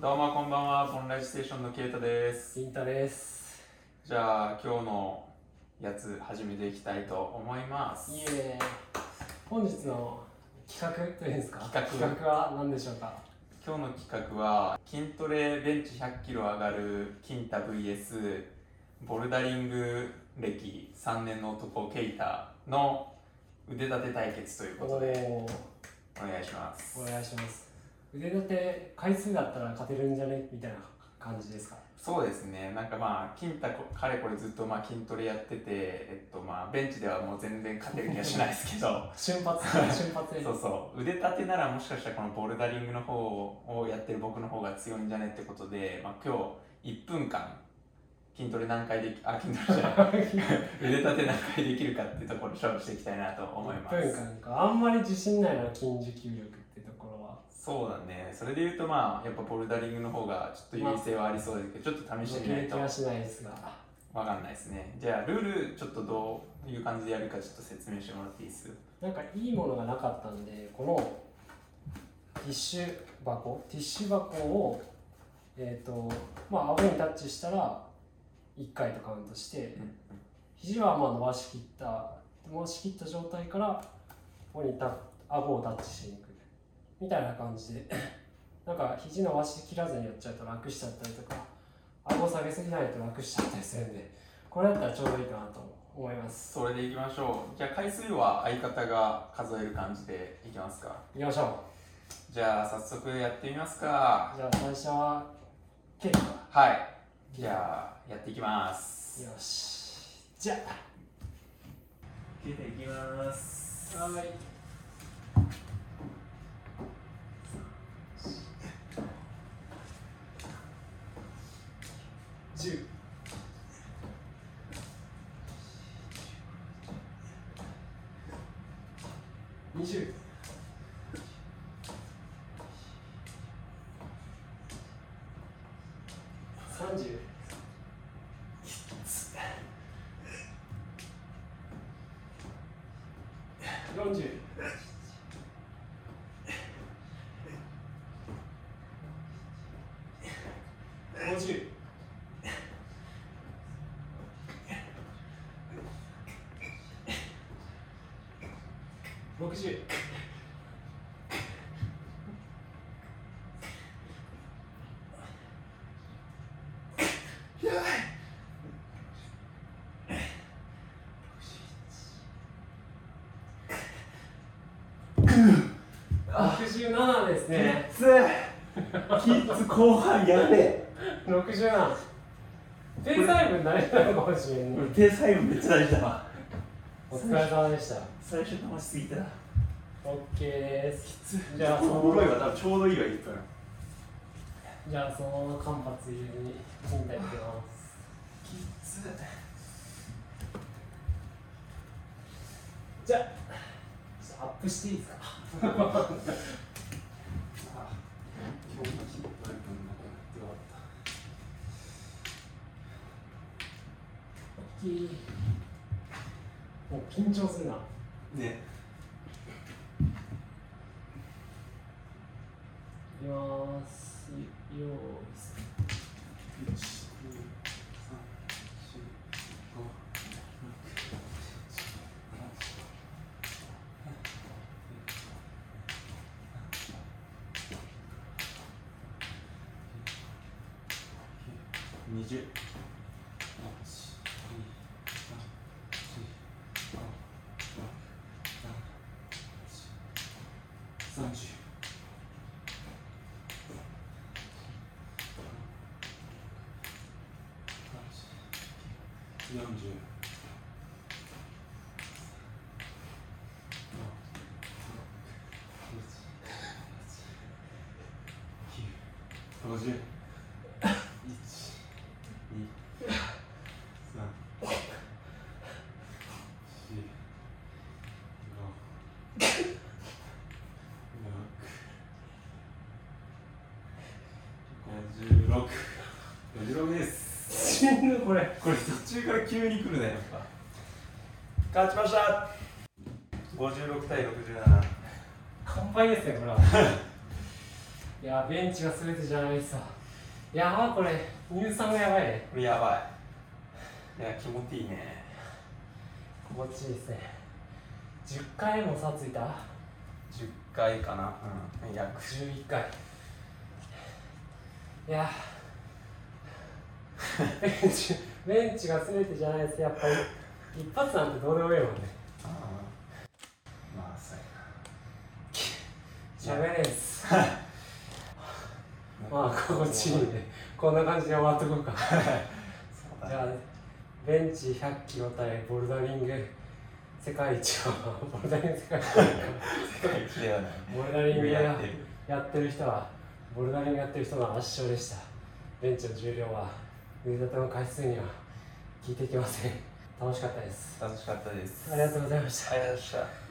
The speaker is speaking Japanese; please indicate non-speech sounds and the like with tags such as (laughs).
どうもこんばんは、ボンライジステーションのケイタです。インタです。じゃあ今日のやつ始めていきたいと思います。いえ、本日の企画というんですか？企画？は何でしょうか？今日の企画は筋トレベンチ100キロ上がる金太 VS ボルダリング歴3年の男ケイタの腕立て対決ということでおお願いします。お願いします。腕立て回数だったら勝てるんじゃね？みたいな感じですか？そうですね、なんかまあ、金太こかれこれずっとまあ筋トレやってて、えっとまあ、ベンチではもう全然勝てる気がしないですけど、(laughs) 瞬発、瞬発で。そうそう。腕立てならもしかしたらこのボルダリングの方をやってる僕の方が強いんじゃねってことで、まあ、今日1分間筋トレ何回できあ筋トレじゃない。(laughs) 腕立て何回できるかっていうところ勝負していきたいなと思いま1分す間か。あんまり自信ないな、筋持久力ってところ。は。そうだね。それで言うとまあやっぱボルダリングの方がちょっと優位性はありそうですけどちょっと試してみないと。気はしないですが。わかんないですね。じゃあルールちょっとどういう感じでやるかちょっと説明してもらっていいです？なんかいいものがなかったんで、このティッシュ箱、ティッシュ箱を、えっ、と、まあ、顎にタッチしたら1回とカウントして、肘はまあ伸ばしきった、伸ばしきった状態から、ここにタ顎をタッチしに行く。みたいな感じで、(coughs) なんか肘伸ばしきらずにやっちゃうと楽しちゃったりとか、顎下げすぎないと楽しちゃったりするんで、これだったらちょうどいいかなと思います。それでいきましょうじゃあ回数は相方が数える感じでいきますかいきましょじゃあ早速やってみますかう。じゃあ最初は、ケー。はいじゃあやっていきますよし。じゃ切っていきますあ、はい。20三十。四十。五十。40 50 6067ですねつ。キッズ後半やべ67ペース配分慣れたのかもしれんねペース配分めっちゃ大事だわお疲れ様でした。最初楽しすぎた。OK です。じじゃあゃあそのおもろいわ多分ちょうどいいわ1分じゃあその間髪入れずに金太いきます。キッズじゃあアップしていいですか？(laughs) 緊張するな。ね。いきますよし。20。40五十、一、二、三、四、五、六、五十六、五十六これ。これ途中から急に来るねやっぱ。勝ちました。56対67乾杯ですねこれは。(laughs) いやベンチが全てじゃないさ。やばこれ。乳酸がやばいね。これやばい。いや気持ちいいね。心地いいですね。10回も差ついた？10回かな。うん。約。11回。いやベンチベンチが全てじゃないです。やっぱり一発なんてどうでもいいもんね。ああまあそう喋れんす。や (laughs) なまあ心地いいんでこんな感じで終わっとこうか。じゃあベンチ100キロ対ボルダリング。世界一はボルダリング世界一は世界一ではないボルダリングややってる。人はボルダリングやってる人の圧勝でした。ベンチの重量は腕立ての回数には効いてきません。楽しかったです。楽しかったです。ありがとうございました。ありがとうございました